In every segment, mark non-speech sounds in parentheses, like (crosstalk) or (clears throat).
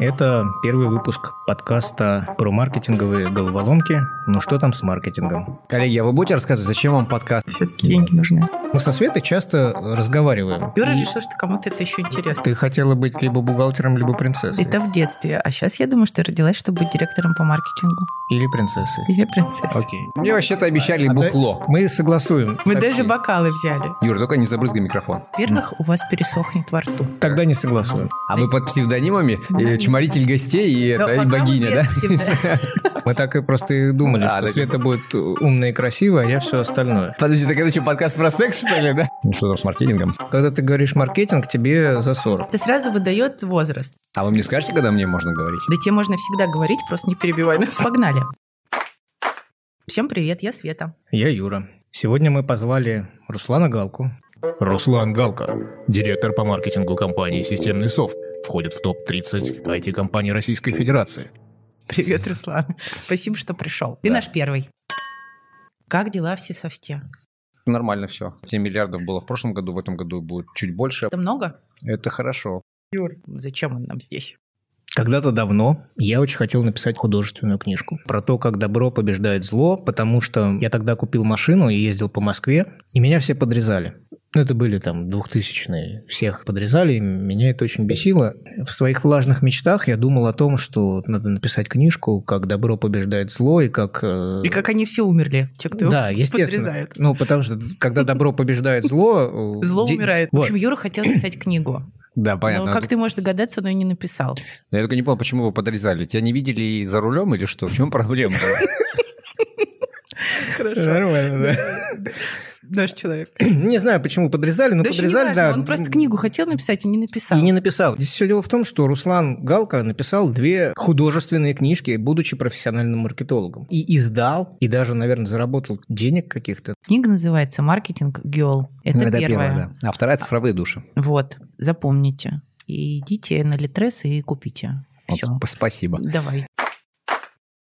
Это первый выпуск подкаста про маркетинговые головоломки. Ну что там с маркетингом? Коллеги, а вы будете рассказывать, зачем вам подкаст? Все-таки деньги нужны. Мы со Светой часто разговариваем. Юра И решил, что кому-то это еще интересно. Ты хотела быть либо бухгалтером, либо принцессой. Это в детстве. А сейчас я думаю, что родилась, чтобы быть директором по маркетингу. Или принцессой. Или принцессой. Окей. Мне вообще-то обещали А бухло. Мы согласуем. Мы Такси. даже бокалы взяли. Юра, только не забрызгай микрофон. Во-первых, у вас пересохнет во рту. Тогда не согласуем. А вы под псевдонимами чморитель гостей и, это, и богиня, да? (laughs) Мы так и просто и думали, А, что Света будет умная и красивая, а я все остальное. Подожди, так это что, подкаст про секс, что ли, да? Ну что там с маркетингом? Когда ты говоришь маркетинг, тебе за 40. Это сразу выдает возраст. А вы мне скажете, когда мне можно говорить? Да тебе можно всегда говорить, просто не перебивай нас. Погнали. Всем привет, я Света. Я Юра. Сегодня мы позвали Руслана Галку. Руслан Галка, директор по маркетингу компании «Системный софт», входит в топ-30 IT-компаний Российской Федерации. Привет, Руслан. Спасибо, что пришел. Ты Да. наш первый. Как дела все софте? Нормально все. 7 миллиардов было в прошлом году, в этом году будет чуть больше. Это много? Это хорошо. Юр, зачем он нам здесь? Когда-то давно я очень хотел написать художественную книжку про то, как добро побеждает зло, потому что я тогда купил машину и ездил по Москве, и меня все подрезали. Ну, это были там двухтысячные, всех подрезали, и меня это очень бесило. В своих влажных мечтах я думал о том, что надо написать книжку, как добро побеждает зло, и как... э, И как они все умерли, те, кто да, его естественно. подрезают. Ну, потому что когда добро побеждает зло... э, (laughs) Зло умирает. В общем, Юра хотел написать книгу. Да, понятно. Но, как ты можешь догадаться, он ее не написал. Я только не понял, почему вы подрезали. Тебя не видели за рулем или что? В чем проблема? (laughs) Нормально, да. Наш человек. (clears throat) Не знаю, почему подрезали, но да подрезали, важно, да. он просто книгу хотел написать и не написал. И не написал. Здесь все дело в том, что Руслан Галка написал две художественные книжки, будучи профессиональным маркетологом. И издал, и даже, наверное, заработал денег каких-то. Книга называется «Маркетинг Геол». Это, Ну, первая. да. А вторая цифровые души. Вот, запомните. И идите на Литрес и купите. Вот Все. сп- Спасибо. Давай.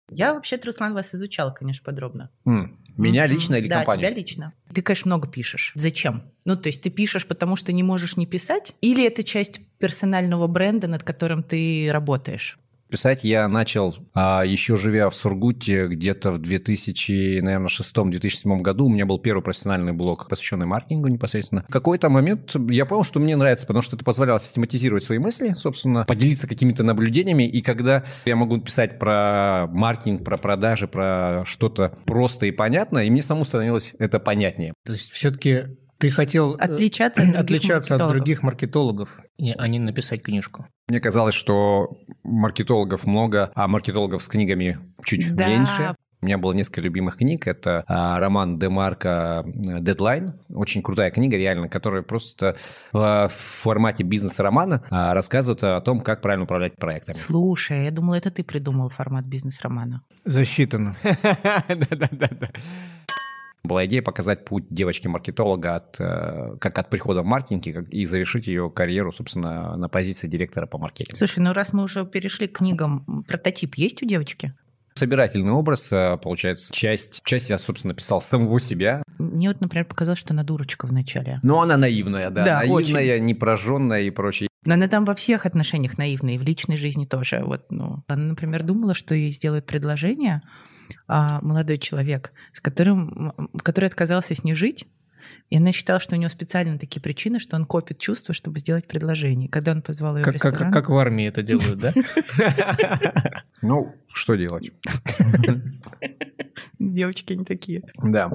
Я вообще-то, Руслан, вас изучала, конечно, подробно. М, Меня Мгм. лично или да, компанию? тебя лично. Ты, конечно, много пишешь. Зачем? Ну, то есть ты пишешь, потому что не можешь не писать? Или это часть персонального бренда, над которым ты работаешь? Писать я начал, а, еще живя в Сургуте, где-то в 2006-2007 году. У меня был первый профессиональный блог, посвященный маркетингу непосредственно. В какой-то момент я понял, что мне нравится, потому что это позволяло систематизировать свои мысли, собственно, поделиться какими-то наблюдениями. И когда я могу писать про маркетинг, про продажи, про что-то просто и понятно, и мне самому становилось это понятнее. То есть все-таки ты хотел э, Отличаться от других отличаться от маркетологов. других маркетологов, не- а не написать книжку. Мне казалось, что маркетологов много, а маркетологов с книгами чуть Да. меньше. У меня было несколько любимых книг. Это а, роман Демарка «Дедлайн». Очень крутая книга, реально, которая просто в формате бизнес-романа а, рассказывает о том, как правильно управлять проектами. Слушай, я думала, это ты придумал формат бизнес-романа. Засчитано. (laughs) Да-да-да. Была идея показать путь девочки-маркетолога от, э, как от прихода в маркетинг и как- и завершить ее карьеру, собственно, на позиции директора по маркетингу. Слушай, ну раз мы уже перешли к книгам, прототип есть у девочки? Собирательный образ, э, получается, часть, часть я, собственно, писал самого себя. Мне вот, например, показалось, что она дурочка вначале. Но она наивная, да. Да, наивная, непрожженная и прочее. Но она там во всех отношениях наивная, и в личной жизни тоже. Вот, ну, она, например, думала, что ей сделает предложение а, молодой человек, с которым, который отказался с ней жить, и она считала, что у него специально такие причины, что он копит чувства, чтобы сделать предложение. Когда он позвал ее в Как, как, ресторан... как в армии это делают, да? (laughs) Ну, что делать? (laughs) Девочки не такие. Да.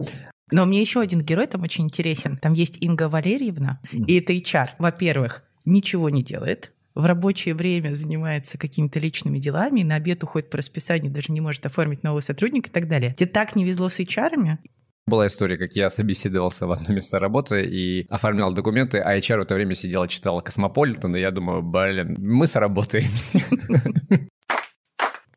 Но мне еще один герой там очень интересен. Там есть Инга Валерьевна, и это HR. Во-первых, ничего не делает, в рабочее время занимается какими-то личными делами, на обед уходит по расписанию, даже не может оформить нового сотрудника и так далее. Тебе так не везло с HR? Была история, как я собеседовался в одно место работы и оформлял документы, а HR в это время сидела, читала Космополитен, и я думаю, блин, мы сработаемся.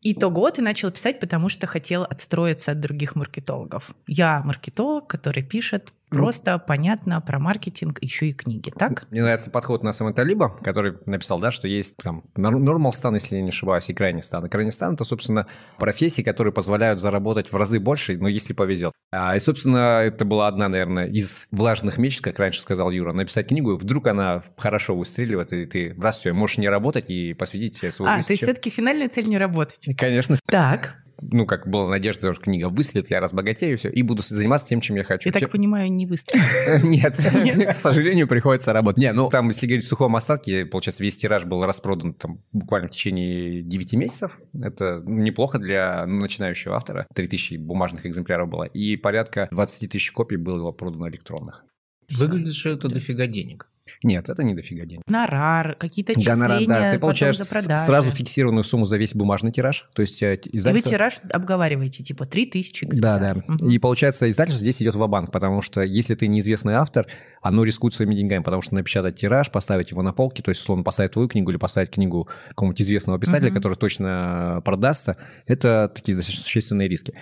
Итого ты начал писать, потому что хотел отстроиться от других маркетологов. Я маркетолог, который пишет Просто, понятно, про маркетинг, еще и книги, так? Мне нравится подход Нассима Талеба, который написал, да, что есть там Нормалстан, если я не ошибаюсь, и Крайнестан. И Крайнестан – это, собственно, профессии, которые позволяют заработать в разы больше, но если повезет. А, и, собственно, это была одна, наверное, из влажных мечт, как раньше сказал Юра, написать книгу, вдруг она хорошо выстреливает, и ты раз все, можешь не работать и посвятить свою а, жизнь. А, то есть все-таки финальная цель не работать? Конечно. Так ну, как была надежда, что книга выстрелит, я разбогатею, все, и буду заниматься тем, чем я хочу. Я так понимаю, не выстрелит. (laughs) Нет, (laughs) к сожалению, приходится работать. Не, ну, там, если говорить в сухом остатке, получается, весь тираж был распродан там буквально в течение 9 месяцев. Это неплохо для начинающего автора. 3000 бумажных экземпляров было. И порядка 20 тысяч копий было продано электронных. Выглядит, что это дофига денег. Нет, это не дофига денег. Гонорар, какие-то отчисления Гонорар, да. Ты получаешь сразу фиксированную сумму за весь бумажный тираж. То есть э, издательство... И вы тираж обговариваете, типа 3000 Да, да. Угу. И получается, издательство здесь идет в банк потому что если ты неизвестный автор, оно рискует своими деньгами, потому что напечатать тираж, поставить его на полке, то есть, условно, поставить твою книгу или поставить книгу какого-нибудь известного писателя, угу. который точно продастся, это такие существенные риски.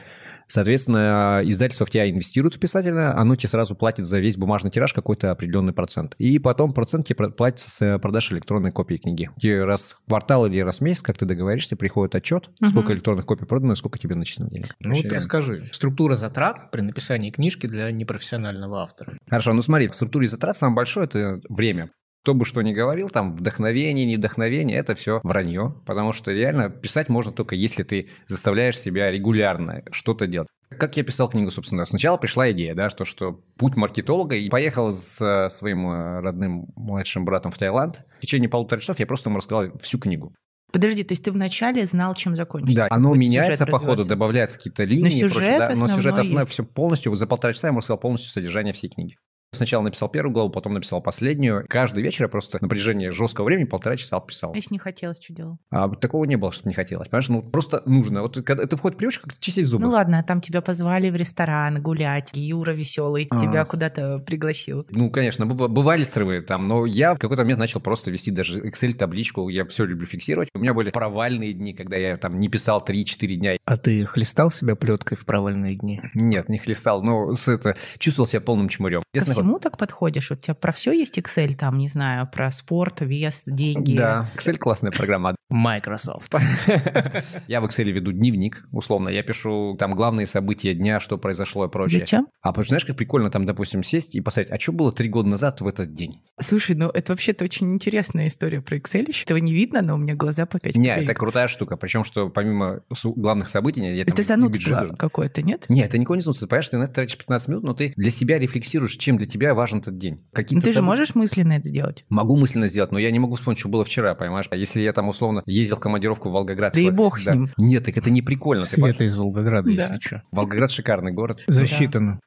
Соответственно, издательство в тебя инвестирует в писателя, оно тебе сразу платит за весь бумажный тираж какой-то определенный процент. И потом процент тебе платится с продаж электронной копии книги. Тебе раз в квартал или раз в месяц, как ты договоришься, приходит отчет, угу. сколько электронных копий продано и сколько тебе начислено денег. Ну вот расскажи, структура затрат при написании книжки для непрофессионального автора. Хорошо, ну смотри, в структуре затрат самое большое – это время. Кто бы что ни говорил, там вдохновение, не вдохновение, это все вранье. Потому что реально писать можно только если ты заставляешь себя регулярно что-то делать. Как я писал книгу, собственно, сначала пришла идея, да, что, что путь маркетолога, и поехал с своим э, родным младшим братом в Таиланд. В течение полутора часов я просто ему рассказал всю книгу. Подожди, то есть ты вначале знал, чем закончится? Да, оно меняется по ходу, добавляются какие-то линии. Но сюжет, прочее, да, но сюжет основной все полностью, за полтора часа я ему рассказал полностью содержание всей книги. Сначала написал первую главу, потом написал последнюю. Каждый вечер я просто напряжение жесткого времени полтора часа писал. Если не хотелось, что делал? А такого не было, что не хотелось. Понимаешь, ну просто нужно. Вот когда это входит в привычку, как чистить зубы. Ну ладно, там тебя позвали в ресторан гулять, Юра веселый а. тебя куда-то пригласил. Ну, конечно, бывали срывы там, но я в какой-то момент начал просто вести даже Excel-табличку, я все люблю фиксировать. У меня были провальные дни, когда я там не писал 3-4 дня. А ты хлестал себя плеткой в провальные дни? Нет, не хлестал, но с это, чувствовал себя полным чмурем. Ко всему так подходишь? у тебя про все есть Excel, там, не знаю, про спорт, вес, деньги. Да, Excel классная программа. Microsoft. (laughs) Я в Excel веду дневник, условно. Я пишу там главные события дня, что произошло и прочее. Зачем? А знаешь, как прикольно там, допустим, сесть и посмотреть, а что было три года назад в этот день? Слушай, ну это вообще-то очень интересная история про Excel. Этого не видно, но у меня глаза по 5 Не, это крутая штука. Причем, что помимо главных событий... Я это занудство какое-то, нет? Нет, это никакое не занудство. Понимаешь, ты на это тратишь 15 минут, но ты для себя рефлексируешь, чем для тебя важен этот день. Какие ну, ты события... же можешь мысленно это сделать? Могу мысленно сделать, но я не могу вспомнить, что было вчера, понимаешь? А если я там условно ездил в командировку в Волгоград. Да и бог с ним. Нет, так это не прикольно. Света из Волгограда, если что. Волгоград шикарный город. Засчитано.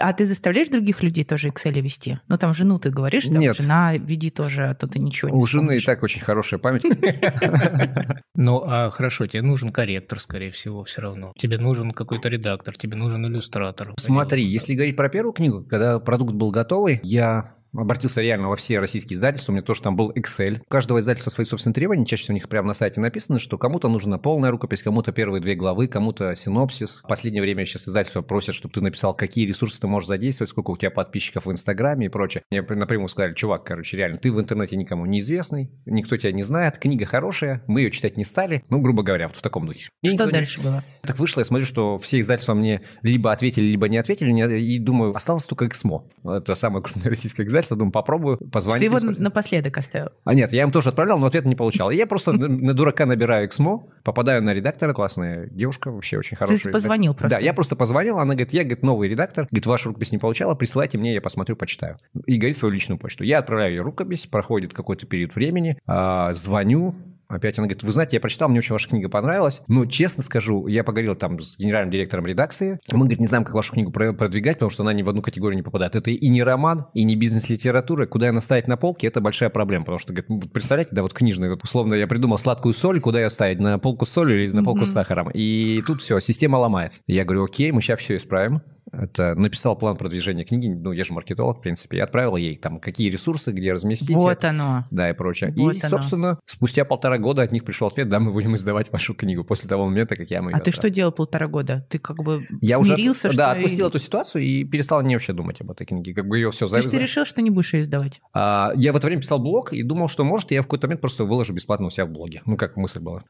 А ты заставляешь других людей тоже Excel вести? Ну, там жену ты говоришь, там Нет. жена, веди тоже, а то ты ничего не У жены и так очень хорошая память. (laughs) Ну, а хорошо, тебе нужен корректор, скорее всего, все равно. Тебе нужен какой-то редактор, тебе нужен иллюстратор. Смотри, если говорить про первую книгу, когда продукт был готовый, я обратился реально во все российские издательства, у меня тоже там был Excel. У каждого издательства свои собственные требования, чаще всего у них прямо на сайте написано, что кому-то нужна полная рукопись, кому-то первые две главы, кому-то синопсис. В последнее время сейчас издательства просят, чтобы ты написал, какие ресурсы ты можешь задействовать, сколько у тебя подписчиков в Инстаграме и прочее. Мне напрямую сказали, чувак, короче, реально, ты в интернете никому не известный, никто тебя не знает, книга хорошая, мы ее читать не стали, ну, грубо говоря, вот в таком духе. И что дальше не... было? Так вышло, я смотрю, что все издательства мне либо ответили, либо не ответили, и думаю, осталось только Эксмо. Это самое крупное российское издательство, думаю, попробую позвонить. Ты его напоследок оставил? А нет, я им тоже отправлял, но ответа не получал. Я просто на дурака набираю Эксмо, попадаю на редактора, классная девушка, вообще очень хорошая. Ты позвонил просто? Да, я просто позвонил, она говорит, я, говорит, новый редактор, говорит, вашу рукопись не получала, присылайте мне, я посмотрю, почитаю. И говорит свою личную почту. Я отправляю ей рукопись, проходит какой-то период времени, а, звоню, Опять она говорит, вы знаете, я прочитал, мне очень ваша книга понравилась, но честно скажу, я поговорил там с генеральным директором редакции, мы, говорит, не знаем, как вашу книгу продвигать, потому что она ни в одну категорию не попадает. Это и не роман, и не бизнес-литература, куда она ставить на полке, это большая проблема, потому что, говорит, ну, представляете, да, вот книжный, вот условно я придумал сладкую соль, куда ее ставить, на полку с солью или на полку mm-hmm. с сахаром, и тут все, система ломается. Я говорю, окей, мы сейчас все исправим, Это написал план продвижения книги, ну, я же маркетолог, в принципе, и отправил ей там, какие ресурсы, где разместить. Вот это, оно. Да, и прочее. Вот и, оно. собственно, спустя полтора года от них пришел ответ, да, мы будем издавать вашу книгу после того момента, как я ему А ты что отправил. делал полтора года? Ты как бы Я уже, смирился, что... да, отпустил и- эту ситуацию и перестал не вообще думать об этой книге. Как бы ее все есть ты решил, что не будешь ее издавать? А, я в это время писал блог и думал, что может, я в какой-то момент просто выложу бесплатно у себя в блоге. Ну, как мысль была.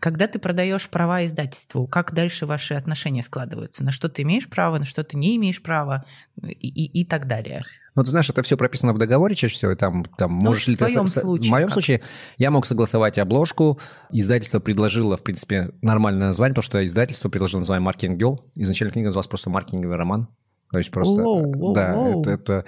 Когда ты продаешь права издательству, как дальше ваши отношения складываются? На что ты имеешь право, на что ты не имеешь права и, и- и так далее. Ну, ты знаешь, это все прописано в договоре чаще всего, и там, там можешь Ну, в ли ты... случае В моем как? случае я мог согласовать обложку, издательство предложило, в принципе, нормальное название, потому что издательство предложило название «Маркетинг Girl». Изначально книга называлась просто «Маркетинговый роман». То есть просто... Воу, воу, да, воу. это... это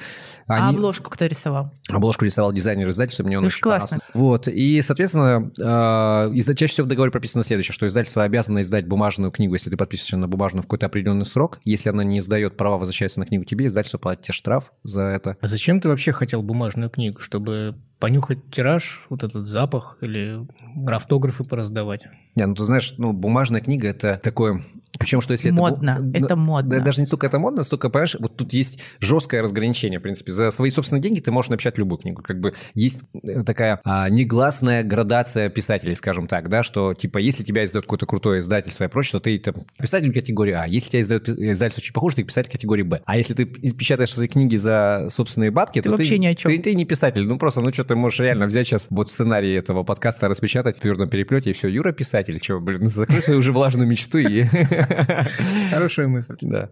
А они- обложку кто рисовал? Обложку рисовал дизайнер издательства, мне он Ну, очень классно. понравился. Вот, и, соответственно, э, чаще всего в договоре прописано следующее, что издательство обязано издать бумажную книгу, если ты подписываешься на бумажную в какой-то определенный срок. Если она не издает права, возвращается на книгу тебе, издательство платит тебе штраф за это. А зачем ты вообще хотел бумажную книгу? Чтобы понюхать тираж, вот этот запах или автографы пораздавать? Не, ну ты знаешь, ну бумажная книга это такое... Причем, что если Модно, это... бу- это ну, модно. да, даже не столько это модно, столько, понимаешь, вот тут есть жесткое разграничение, в принципе. За свои собственные деньги ты можешь написать любую книгу. Как бы есть э, такая а, негласная градация писателей, скажем так, да, что типа если тебя издает какое-то крутое издательство и прочее, то ты там, писатель категории А. Если тебя издает издательство очень похоже, ты писатель категории Б. А если ты печатаешь свои книги за собственные бабки, Ты то вообще ты, ни о чем. Ты, ты не писатель. Ну просто, ну что, ты можешь реально взять сейчас вот сценарий этого подкаста, распечатать в твердом переплете, и все, Юра писатель. Че, блин, закрой свою уже влажную мечту и... (laughs) (laughs) Хорошая мысль. Да.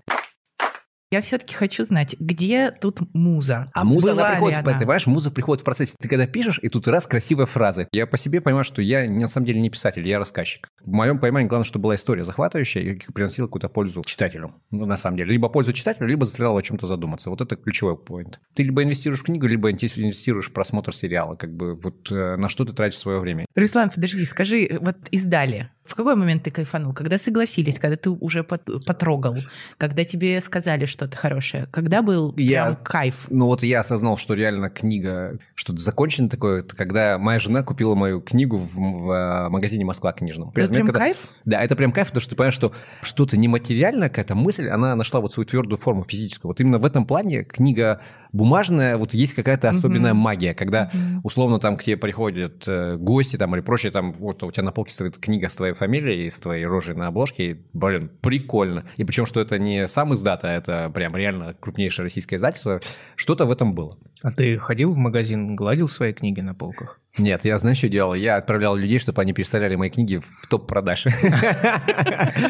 Я все-таки хочу знать, где тут муза? А муза, Была она приходит, она? ты понимаешь, муза приходит в процессе. Ты когда пишешь, и тут раз красивая фраза. Я по себе понимаю, что я на самом деле не писатель, я рассказчик. В моем понимании главное, чтобы была история захватывающая и приносила какую-то пользу читателю. Ну, на самом деле. Либо пользу читателю, либо заставляла о чем-то задуматься. Вот это ключевой поинт. Ты либо инвестируешь в книгу, либо инвестируешь в просмотр сериала. Как бы вот э, на что ты тратишь свое время. Руслан, подожди, скажи, вот издали. В какой момент ты кайфанул? Когда согласились, когда ты уже пот- потрогал, когда тебе сказали что-то хорошее? Когда был Я- кайф? Ну вот я осознал, что реально книга, что-то закончено такое, когда моя жена купила мою книгу в, в, э, магазине Москва книжном. Это прям Когда- кайф? Да, это прям кайф, потому что ты понимаешь, что что-то нематериальное, какая-то мысль, она нашла вот свою твердую форму физическую. Вот именно в этом плане книга бумажная, вот есть какая-то особенная Мгм. магия, когда Мгм. условно там к тебе приходят э, гости там или прочее, там вот у тебя на полке стоит книга с твоей фамилией, и с твоей рожей на обложке, и, блин, прикольно. И причем, что это не сам издат, а это прям реально крупнейшее российское издательство, что-то в этом было. А ты ходил в магазин, гладил свои книги на полках? Нет, я знаешь, что делал? Я отправлял людей, чтобы они переставляли мои книги в топ продаж. (laughs)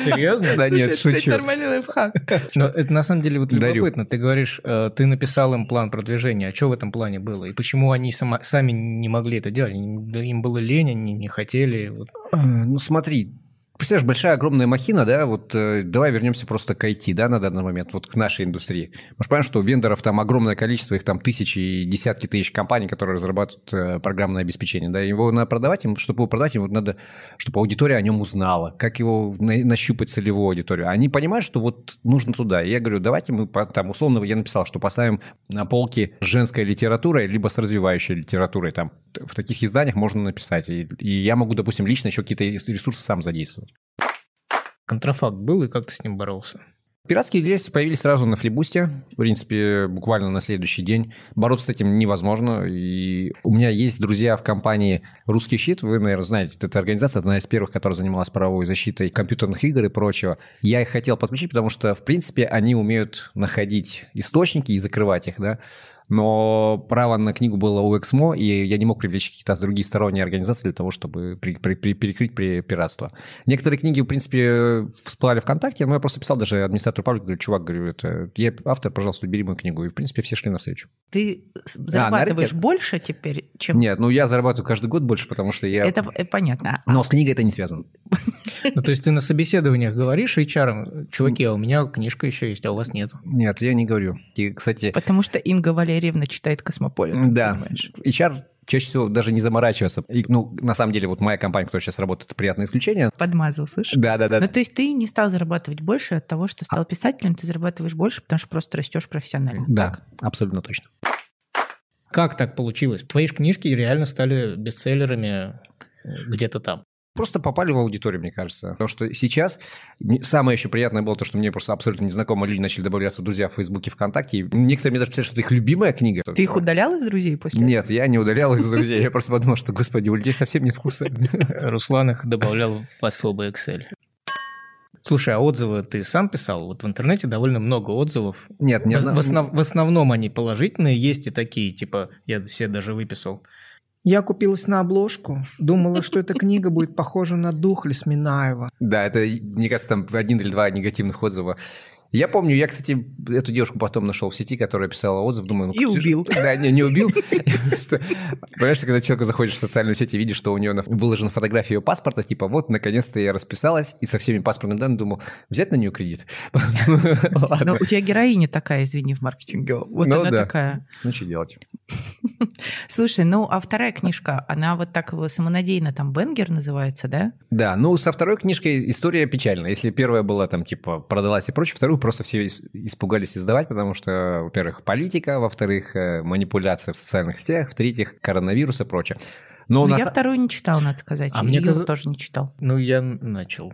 Серьезно? Да нет, Слушай, это шучу. нормальный лайфхак. Но это на самом деле вот любопытно. Ты говоришь, э, ты написал им план продвижения. А что в этом плане было? И почему они сами не могли это делать? Им им было лень, они не хотели. Э, Ну смотри, представляешь, большая огромная махина, да, вот э, давай вернемся просто к IT, да, на данный момент, вот к нашей индустрии. Мы же понимаем, что вендоров там огромное количество, их там тысячи и десятки тысяч компаний, которые разрабатывают э, программное обеспечение, да, его надо продавать, им, чтобы его продать, ему надо, чтобы аудитория о нем узнала, как его на- нащупать целевую аудиторию. Они понимают, что вот нужно туда. И я говорю, давайте мы по- там, условно, я написал, что поставим на полке с женской литературой, либо с развивающей литературой, там, в таких изданиях можно написать. И, и я могу, допустим, лично еще какие-то ресурсы сам задействовать. Контрафакт был, и как ты с ним боролся? Пиратские рельсы появились сразу на флибусте, в принципе, буквально на следующий день. Бороться с этим невозможно. И у меня есть друзья в компании «Русский щит». Вы, наверное, знаете, это организация, одна из первых, которая занималась правовой защитой компьютерных игр и прочего. Я их хотел подключить, потому что, в принципе, они умеют находить источники и закрывать их, да. Но право на книгу было у Эксмо, и я не мог привлечь какие-то другие сторонние организации для того, чтобы при- при- при- перекрыть при- пиратство. Некоторые книги, в принципе, всплывали ВКонтакте, но я просто писал даже администратору паблика, говорю, чувак, говорю, это я автор, пожалуйста, бери мою книгу. И, в принципе, все шли навстречу. Ты с- зарабатываешь раритет? больше теперь, чем... Нет, ну я зарабатываю каждый год больше, потому что я... Это э, понятно. Но с книгой это не связано. (laughs) Ну, то есть ты на собеседованиях говоришь HR, чуваки, а у меня книжка еще есть, а у вас нет. Нет, я не говорю. И, кстати, Потому что Инга Валерьевна читает «Космополит». да, понимаешь? HR чаще всего даже не заморачивается. И, ну, на самом деле, вот моя компания, которая сейчас работает, это приятное исключение. Подмазал, слышишь? Да-да-да. Ну, то есть ты не стал зарабатывать больше от того, что стал писателем, ты зарабатываешь больше, потому что просто растешь профессионально. Да, так? абсолютно точно. Как так получилось? Твои книжки реально стали бестселлерами где-то там. Просто попали в аудиторию, мне кажется. Потому что сейчас самое еще приятное было то, что мне просто абсолютно незнакомые люди начали добавляться в друзья в Фейсбуке, ВКонтакте. Некоторые мне даже писали, что это их любимая книга. Ты их удалял из друзей после Нет, я не удалял их из друзей. Я просто подумал, что, господи, у людей совсем нет вкуса. Руслан их добавлял в особый Excel. Слушай, а отзывы ты сам писал? Вот в интернете довольно много отзывов. Нет, не в, в, основ, в основном они положительные, есть и такие, типа, я себе даже выписал. Я купилась на обложку, думала, что эта книга будет похожа на дух Лесминаева. Да, это, мне кажется, там один или два негативных отзыва. Я помню, я, кстати, эту девушку потом нашел в сети, которая писала отзыв, думаю... Ну, и убил. (laughs) Да, не, не убил. (laughs) Понимаешь, когда человек заходишь в социальную сеть и видишь, что у нее выложена фотография ее паспорта, типа, вот, наконец-то я расписалась, и со всеми паспортными данными думал, взять на нее кредит? (laughs) Ну, у тебя героиня такая, извини, в маркетинге. Вот ну она такая. Ну, что делать? Слушай, ну, а вторая книжка, она вот так самонадеянно, там, Бенгер называется, да? Да, ну, со второй книжкой история печальная. Если первая была, там, типа, продалась и прочее, вторую просто все испугались издавать, потому что, во-первых, политика, во-вторых, э, манипуляция в социальных сетях, в-третьих, коронавирус и прочее. Но, Но нас... я вторую не читал, надо сказать. А мне каз... тоже не читал. Ну, я начал.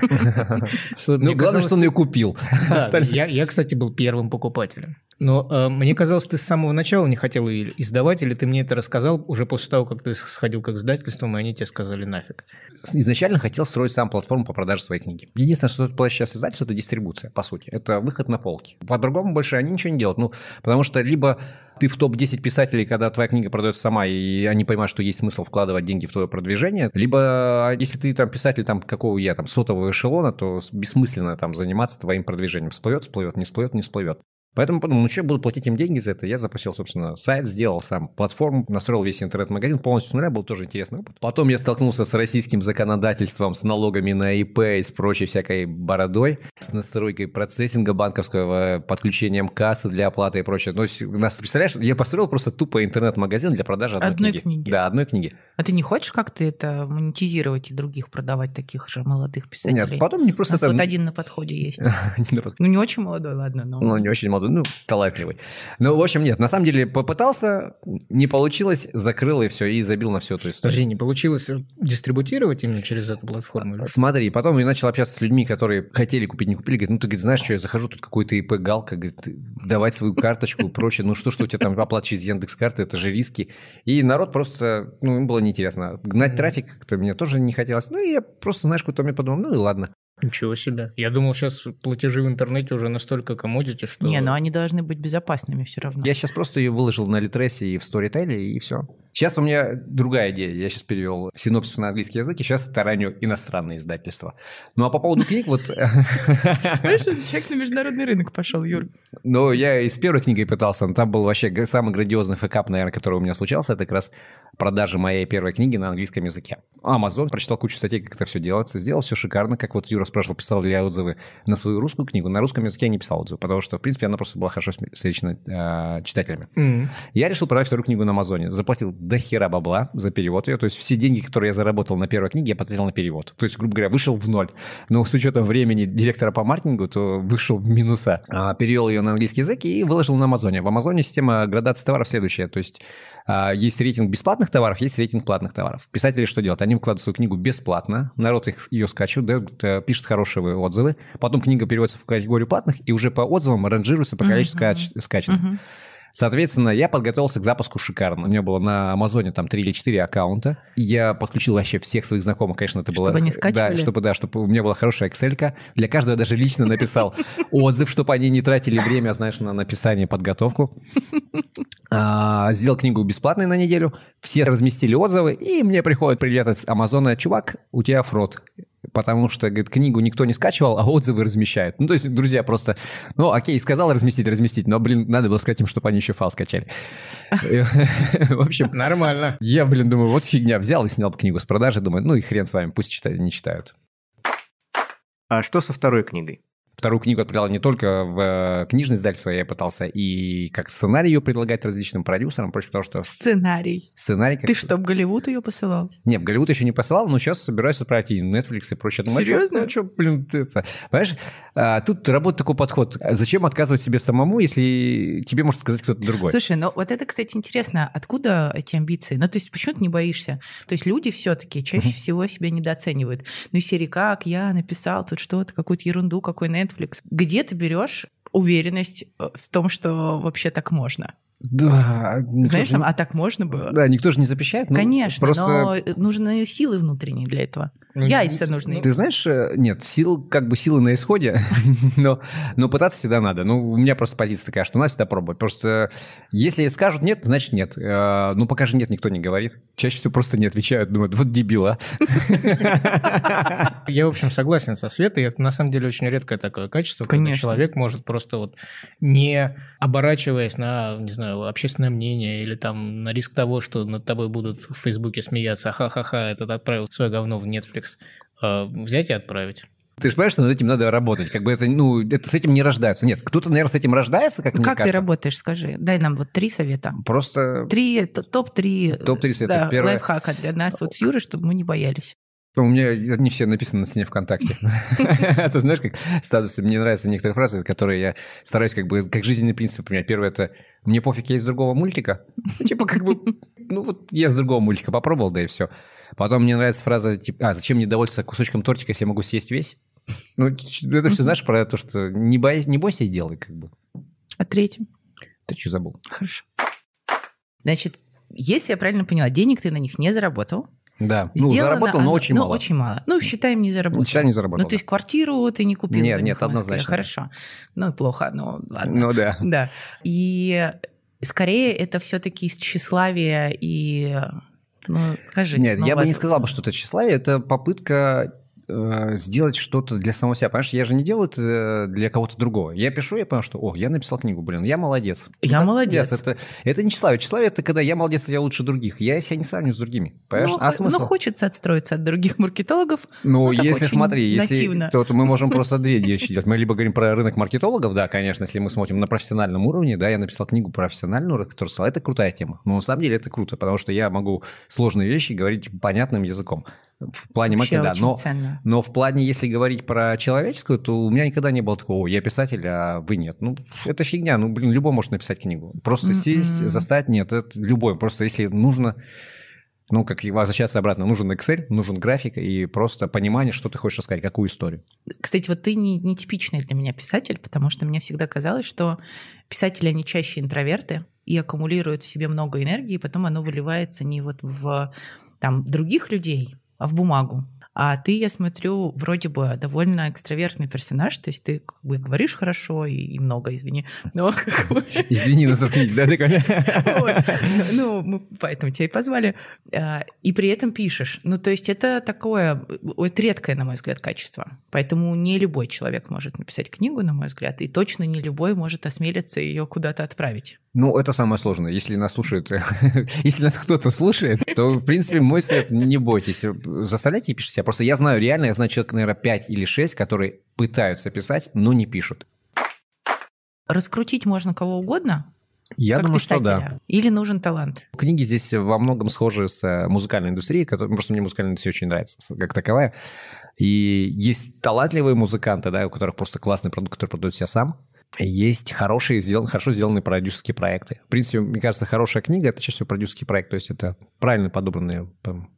(laughs) Ну, главное, что он ее купил. (laughs) Я, кстати, был первым покупателем. Но э, мне казалось, ты с самого начала не хотел ее издавать, или ты мне это рассказал уже после того, как ты сходил к издательствам, и они тебе сказали нафиг? Изначально хотел строить сам платформу по продаже своей книги. Единственное, что тут сейчас издательство, это дистрибуция, по сути. Это выход на полки. По-другому больше они ничего не делают. Ну, потому что либо ты в топ-10 писателей, когда твоя книга продается сама, и они понимают, что есть смысл вкладывать деньги в твое продвижение, либо если ты там писатель там какого я, там сотового эшелона, то бессмысленно там заниматься твоим продвижением. Всплывет, всплывет, не всплывет, не всплывет. Поэтому подумал, ну что, буду платить им деньги за это. Я запустил, собственно, сайт, сделал сам платформу, настроил весь интернет-магазин, полностью с нуля, был тоже интересный опыт. Потом я столкнулся с российским законодательством, с налогами на ИП и с прочей всякой бородой, с настройкой процессинга банковского, подключением кассы для оплаты и прочее. Но ну, нас, представляешь, я построил просто тупо интернет-магазин для продажи одной, одной книги. книги. Да, одной книги. А ты не хочешь как-то это монетизировать и других продавать, таких же молодых писателей? Нет, потом не просто... У нас там... вот один на подходе есть. (laughs) Ну, не очень молодой, ладно, но... Ну, не очень молодой ну, талантливый. Ну, в общем, нет, на самом деле попытался, не получилось, закрыл и все, и забил на всю эту историю. Подожди, не получилось дистрибутировать именно через эту платформу? Смотри, потом я начал общаться с людьми, которые хотели купить, не купили, говорят, ну, ты, говорит, знаешь, что я захожу, тут какой-то ИП Галка, говорит, давать свою карточку и прочее, ну, что, что у тебя там оплата через Яндекс.Карты, это же риски. И народ просто, ну, им было неинтересно. Гнать трафик как-то мне тоже не хотелось. Ну, и я просто, знаешь, какой-то мне подумал, ну, и ладно. Ничего себе. Я думал, сейчас платежи в интернете уже настолько комодити, что... Не, но они должны быть безопасными все равно. Я сейчас просто ее выложил на Литресе и в Storytel, и все. Сейчас у меня другая идея. Я сейчас перевел синопсис на английский язык, и сейчас тараню иностранные издательства. Ну, а по поводу книг, вот... (laughs) Знаешь, человек на международный рынок пошел, Юр. Ну, я и с первой книгой пытался, но там был вообще самый грандиозный фэкап, наверное, который у меня случался. Это как раз продажа моей первой книги на английском языке. Amazon, прочитал кучу статей, как это все делается, сделал все шикарно, как вот Юра спрашивал, писал ли я отзывы на свою русскую книгу. На русском языке я не писал отзывы, потому что, в принципе, она просто была хорошо встречена э, читателями. Mm-hmm. Я решил продать вторую книгу на Амазоне. Заплатил до хера бабла за перевод ее. То есть все деньги, которые я заработал на первой книге, я потратил на перевод. То есть, грубо говоря, вышел в ноль. Но с учетом времени директора по маркетингу, то вышел в минуса. А, перевел ее на английский язык и выложил на Амазоне. В Амазоне система градации товаров следующая. То есть а, есть рейтинг бесплатных товаров, есть рейтинг платных товаров. Писатели что делают? Они вкладывают свою книгу бесплатно, народ их, ее скачивает, дает, э, пишет хорошие отзывы, потом книга переводится в категорию платных, и уже по отзывам ранжируется по количеству uh-huh. скач- скачанных. Uh-huh. Соответственно, я подготовился к запуску шикарно. У меня было на Амазоне там 3 или 4 аккаунта. Я подключил вообще всех своих знакомых, конечно, это было... Чтобы они скачивали? Да, чтобы, да, чтобы у меня была хорошая excel. Для каждого я даже лично написал (laughs) отзыв, чтобы они не тратили время, знаешь, на написание, подготовку. А, сделал книгу бесплатной на неделю. Все разместили отзывы, и мне приходит привет от Амазона. Чувак, у тебя фрод потому что, говорит, книгу никто не скачивал, а отзывы размещают. Ну, то есть, друзья, просто, ну, окей, сказал разместить, разместить, но, блин, надо было сказать им, чтобы они еще файл скачали. В общем... Нормально. Я, блин, думаю, вот фигня, взял и снял книгу с продажи, думаю, ну и хрен с вами, пусть читают, не читают. А что со второй книгой? Вторую книгу отправлял не только в э, книжный издательство, я пытался и как сценарий ее предлагать различным продюсерам, прочее, потому что... Сценарий. Сценарий... Как... Ты что, в Голливуд ее посылал? Нет, в Голливуд еще не посылал, но сейчас собираюсь отправить и Netflix и прочее. Думаю, Серьезно? Ну, что, блин, это... Понимаешь, а, тут работает такой подход. Зачем отказывать себе самому, если тебе может сказать кто-то другой? Слушай, ну вот это, кстати, интересно. Откуда эти амбиции? Ну, то есть почему ты не боишься? То есть люди все-таки чаще всего себя недооценивают. Ну, серии как я написал тут что-то, какую-то ерунду, какой Netflix. Где ты берешь уверенность э, в том, что вообще так можно? Да. Знаешь, там, а так можно было? Да, никто же не запрещает. Ну, Конечно, просто... но нужны силы внутренние для этого. Ну, Яйца нужны. Ты знаешь, э, нет, сил, как бы силы на исходе, (laughs) но, но пытаться всегда надо. Ну, у меня просто позиция такая, что надо всегда пробовать. Просто если скажут нет, значит нет. Э, ну, пока же нет, никто не говорит. Чаще всего просто не отвечают, думают, вот дебила. (laughs) Я, в общем, согласен со Светой. Это, на самом деле, очень редкое такое качество, когда человек может просто вот не оборачиваясь на, не знаю, общественное мнение или там на риск того, что над тобой будут в Фейсбуке смеяться, ха-ха-ха, этот отправил свое говно в Netflix, а, взять и отправить. Ты же понимаешь, что над этим надо работать. Как бы это, ну, это с этим не рождаются. Нет, кто-то, наверное, с этим рождается, как ну, мне Как кажется. ты работаешь, скажи? Дай нам вот три совета. Просто... Три, топ-три Топ-3 совета. да, Первое... лайфхака для нас вот с Юрой, чтобы мы не боялись. У меня не все написано на стене ВКонтакте. (laughs) Ты знаешь, как статусы, мне нравятся некоторые фразы, которые я стараюсь как бы, как жизненный принцип применять. Первое – это «мне пофиг, я из другого мультика». Типа как бы, (laughs) ну вот я из другого мультика попробовал, да и все. Потом мне нравится фраза типа «а зачем мне довольствоваться кусочком тортика, если я могу съесть весь?» Ну, это все (laughs) знаешь про то, что не, бой, не бойся и делай как бы. А третьим? Ты забыл? Хорошо. Значит, если я правильно поняла, денег ты на них не заработал, да, ну, заработал, но очень ну, мало. очень мало. Ну, считаем, не заработал. Считаем, не заработал. Ну, то есть квартиру ты не купил? Нет, нет, однозначно. Хорошо. Ну, плохо, но ладно. Ну, да. Да. И скорее это все-таки из тщеславия и... Ну, скажи. Нет, ну, я бы не сказал что это тщеславие, это попытка э, сделать что-то для самого себя. Понимаешь, я же не делаю это для кого-то другого. Я пишу, я понял, что, о, я написал книгу, блин, я молодец. Я это, молодец. Это, это не тщеславие. Тщеславие – это когда я молодец, я лучше других. Я себя не сравниваю с другими. Понимаешь? Ну, а смысл? ну, хочется отстроиться от других маркетологов. Ну, ну если смотри, если, нативно. то, то мы можем (laughs) просто две вещи делать. Мы либо говорим про рынок маркетологов, да, конечно, если мы смотрим на профессиональном уровне, да, я написал книгу про профессиональную, которая сказала, это крутая тема. Но на самом деле это круто, потому что я могу сложные вещи говорить понятным языком. В плане Вообще маркетинга, да. Но, ценно. но в плане, если говорить про человеческую, то у меня никогда не было такого, я писатель, а вы нет. Ну, это фигня. Ну, блин, любой может написать книгу. Просто М-м. сесть, заставить, нет, это любой. Просто если нужно, ну, как возвращаться обратно, нужен Excel, нужен график и просто понимание, что ты хочешь рассказать, какую историю. Кстати, вот ты не, не типичный для меня писатель, потому что мне всегда казалось, что писатели, они чаще интроверты и аккумулируют в себе много энергии, и потом оно выливается не вот в там, других людей, в бумагу. А ты, я смотрю, вроде бы довольно экстравертный персонаж, то есть ты как бы говоришь хорошо и, и много, извини. Но, (laughs) как бы... Извини, но заткнись, да, такой? Вот. Ну, мы поэтому тебя и позвали. А, И при этом пишешь. Ну, то есть это такое, это редкое, на мой взгляд, качество. Поэтому не любой человек может написать книгу, на мой взгляд, и точно не любой может осмелиться ее куда-то отправить. Ну, это самое сложное. Если нас слушает, (laughs) если нас кто-то слушает, то, в принципе, мой совет, не бойтесь. Заставляйте пишите себя. Просто я знаю реально, я знаю человек, наверное, 5 или 6, которые пытаются писать, но не пишут. Раскрутить можно кого угодно, Я как думаю, что писателя. да. Или нужен талант? Книги здесь во многом схожи с э, музыкальной индустрией, которая, просто мне музыкальная индустрия очень нравится как таковая. И есть талантливые музыканты, да, у которых просто классный продукт, который продает себя сам. Есть хорошие, сделан, хорошо сделанные продюсерские проекты. В принципе, мне кажется, хорошая книга – это чаще всего продюсерский проект. То есть это правильно подобранная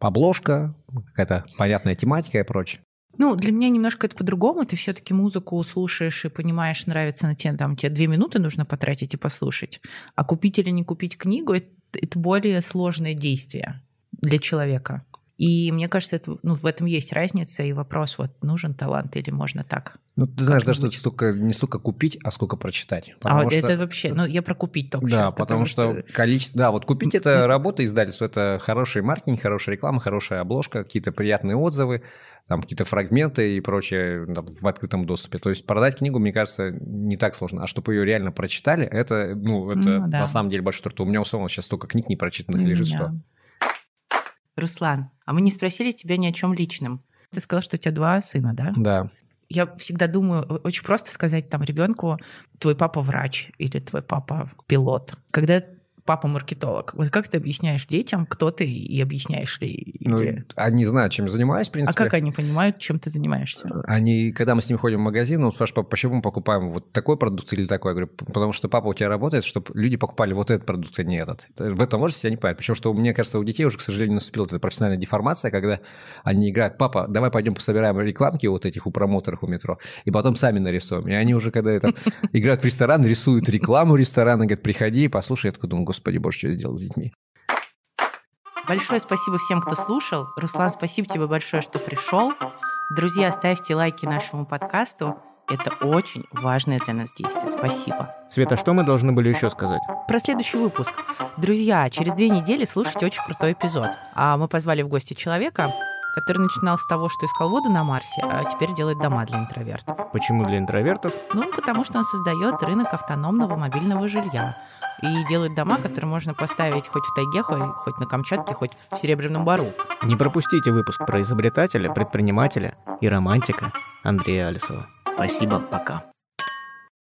обложка, какая-то понятная тематика и прочее. Ну, для меня немножко это по-другому. Ты все-таки музыку слушаешь и понимаешь, нравится на тебе, там тебе две минуты нужно потратить и послушать. А купить или не купить книгу это, это более сложное действие для человека. И мне кажется, это, ну, в этом есть разница, и вопрос, вот нужен талант или можно так. Ну, ты знаешь, Как-нибудь. это столько, не столько купить, а сколько прочитать. а вот что- это вообще, ну, я про купить только Да, сейчас. потому, что, количество... Да, вот купить это работа издательства, это хороший маркетинг, хорошая реклама, хорошая обложка, какие-то приятные отзывы, там какие-то фрагменты и прочее там, в открытом доступе. То есть продать книгу, мне кажется, не так сложно. А чтобы ее реально прочитали, это, ну, это Ну, да. на самом деле большой труд. У меня условно сейчас столько книг непрочитанных И у лежит, что... Руслан, а мы не спросили тебя ни о чем личном. Ты сказал, что у тебя два сына, да? Да. Я всегда думаю, очень просто сказать там ребенку, твой папа врач или твой папа пилот. Когда папа-маркетолог. Вот как ты объясняешь детям, кто ты, и объясняешь ли? Ну, или- они знают, чем я занимаюсь, в А принципе. как они понимают, чем ты занимаешься? Они, когда мы с ними ходим в магазин, он спрашивает, папа, почему мы покупаем вот такой продукт или такой? Я говорю, потому что папа у тебя работает, чтобы люди покупали вот этот продукт, а не этот. В этом возрасте они понимают. Причем, что мне кажется, у детей уже, к сожалению, наступила эта профессиональная деформация, когда они играют, папа, давай пойдем пособираем рекламки вот этих у промоутеров у метро, и потом сами нарисуем. И они уже, когда это (laughs) играют в ресторан, рисуют рекламу ресторана, говорят, приходи, послушай. Я такой думаю, господи, боже, что я сделал с детьми. Большое спасибо всем, кто слушал. Руслан, спасибо тебе большое, что пришел. Друзья, ставьте лайки нашему подкасту. Это очень важное для нас действие. Спасибо. Света, что мы должны были еще сказать? Про следующий выпуск. Друзья, через две недели слушайте очень крутой эпизод. А мы позвали в гости человека, который начинал с того, что искал воду на Марсе, а теперь делает дома для интровертов. Почему для интровертов? Ну, потому что он создает рынок автономного мобильного жилья и делает дома, которые можно поставить хоть в тайге, хоть, хоть на Камчатке, хоть в Серебряном Бару. Не пропустите выпуск про изобретателя, предпринимателя и романтика Андрея Алисова. Спасибо, пока.